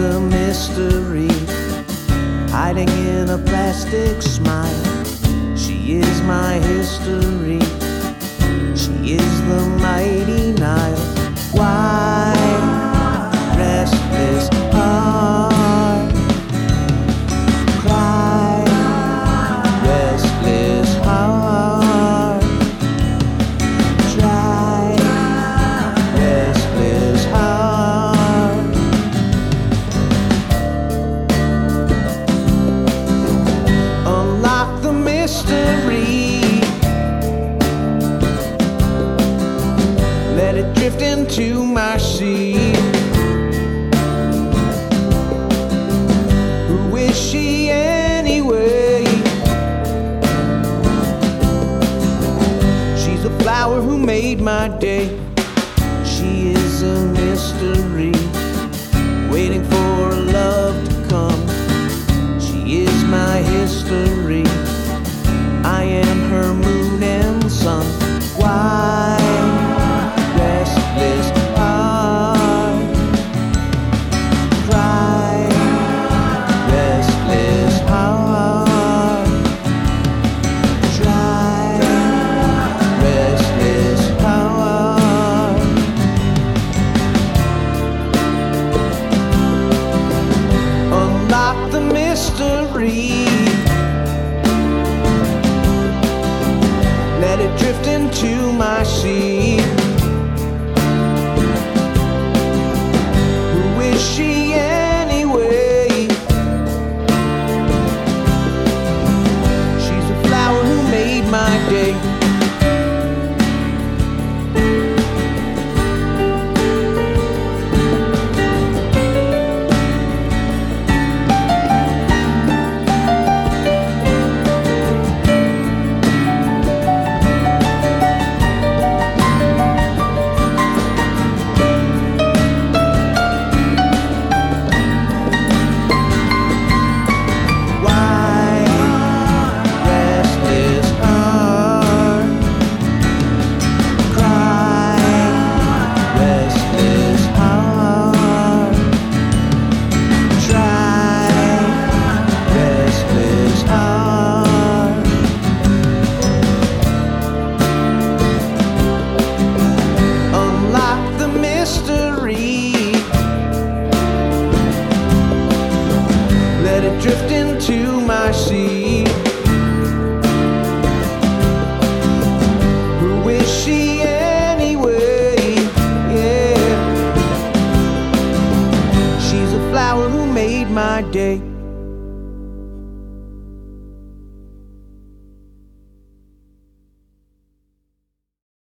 mystery, hiding in a plastic smile. She is my history. She is the mighty Nile. Let it drift into my sea. Who is she anyway? She's a flower who made my day. She is a mystery, waiting for mystery. Let it drift into my sea. Who is she anyway? She's a flower who made my day. Let